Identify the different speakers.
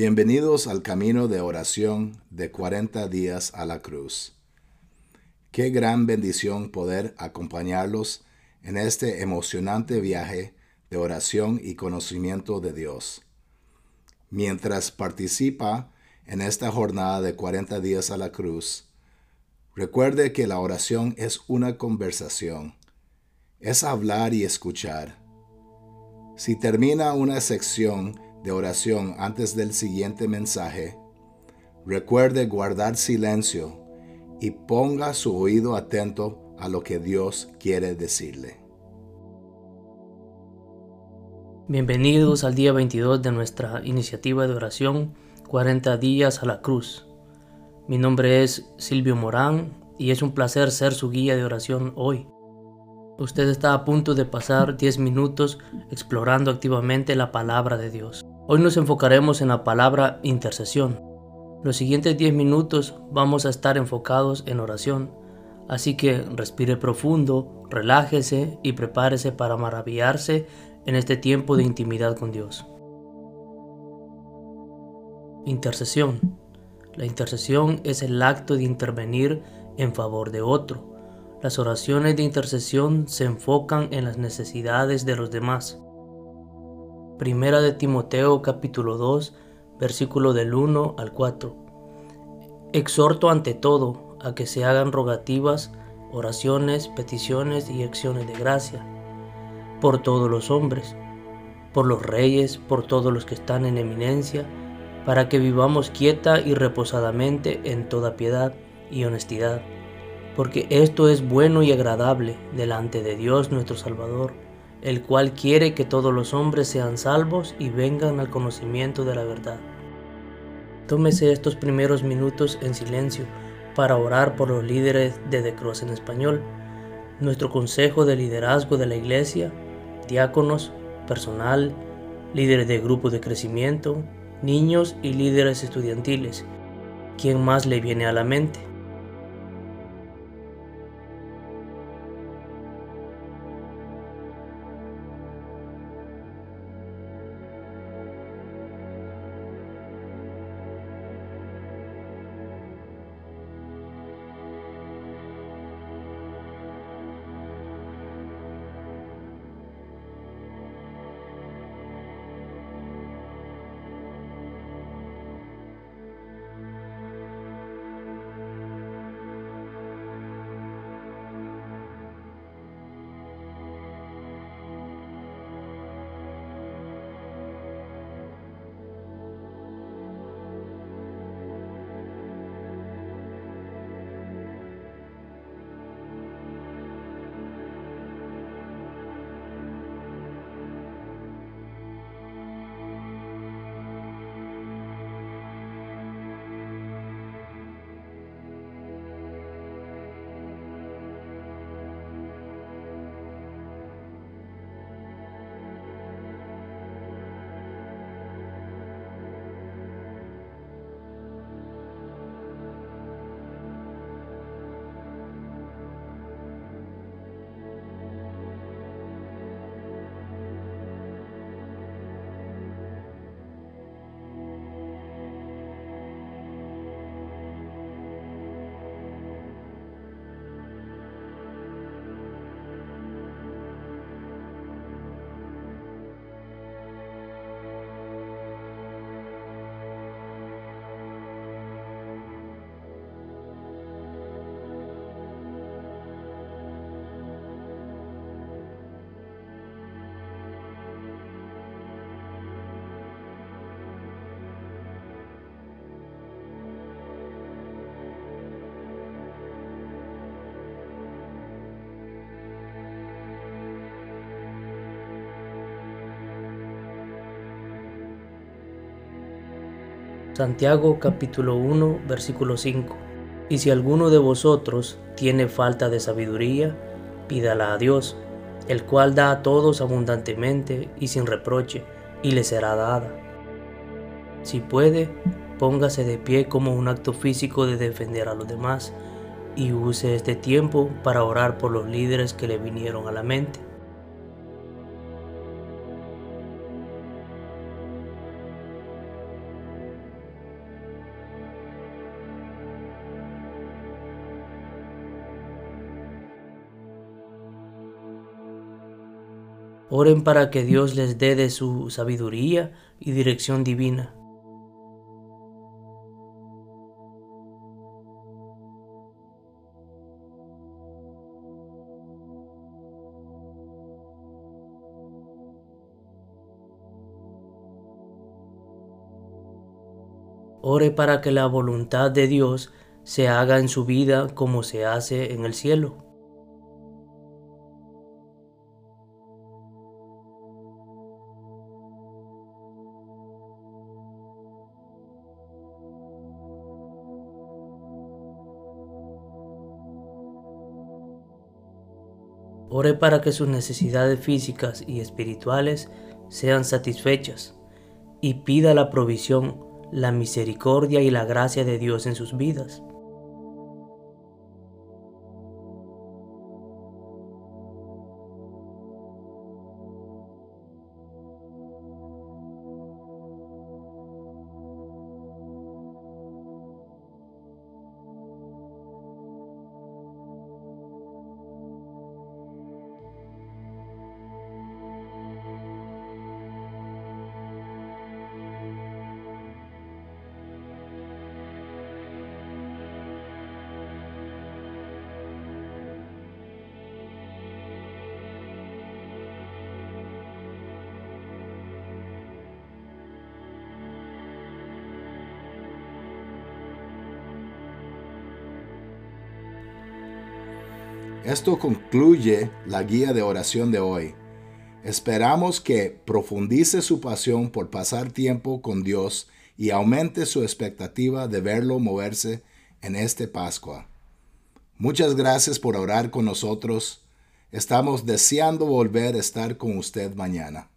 Speaker 1: Bienvenidos al camino de oración de 40 días a la cruz. Qué gran bendición poder acompañarlos en este emocionante viaje de oración y conocimiento de Dios. Mientras participa en esta jornada de 40 días a la cruz, recuerde que la oración es una conversación, es hablar y escuchar. Si termina una sección de oración antes del siguiente mensaje, recuerde guardar silencio y ponga su oído atento a lo que Dios quiere decirle.
Speaker 2: Bienvenidos al día 22 de nuestra iniciativa de oración 40 días a la cruz. Mi nombre es Silvio Morán y es un placer ser su guía de oración hoy. Usted está a punto de pasar 10 minutos explorando activamente la palabra de Dios. Hoy nos enfocaremos en la palabra intercesión. Los siguientes 10 minutos vamos a estar enfocados en oración, así que respire profundo, relájese y prepárese para maravillarse en este tiempo de intimidad con Dios. Intercesión. La intercesión es el acto de intervenir en favor de otro las oraciones de intercesión se enfocan en las necesidades de los demás. Primera de Timoteo capítulo 2, versículo del 1 al 4. Exhorto ante todo a que se hagan rogativas, oraciones, peticiones y acciones de gracia por todos los hombres, por los reyes, por todos los que están en eminencia, para que vivamos quieta y reposadamente en toda piedad y honestidad porque esto es bueno y agradable delante de Dios nuestro Salvador, el cual quiere que todos los hombres sean salvos y vengan al conocimiento de la verdad. Tómese estos primeros minutos en silencio para orar por los líderes de The Cross en español, nuestro consejo de liderazgo de la iglesia, diáconos, personal, líderes de grupos de crecimiento, niños y líderes estudiantiles. ¿Quién más le viene a la mente? Santiago capítulo 1 versículo 5. Y si alguno de vosotros tiene falta de sabiduría, pídala a Dios, el cual da a todos abundantemente y sin reproche, y le será dada. Si puede, póngase de pie como un acto físico de defender a los demás, y use este tiempo para orar por los líderes que le vinieron a la mente. Oren para que Dios les dé de su sabiduría y dirección divina. Ore para que la voluntad de Dios se haga en su vida como se hace en el cielo. Ore para que sus necesidades físicas y espirituales sean satisfechas y pida la provisión la misericordia y la gracia de Dios en sus vidas.
Speaker 1: Esto concluye la guía de oración de hoy. Esperamos que profundice su pasión por pasar tiempo con Dios y aumente su expectativa de verlo moverse en este Pascua. Muchas gracias por orar con nosotros. Estamos deseando volver a estar con usted mañana.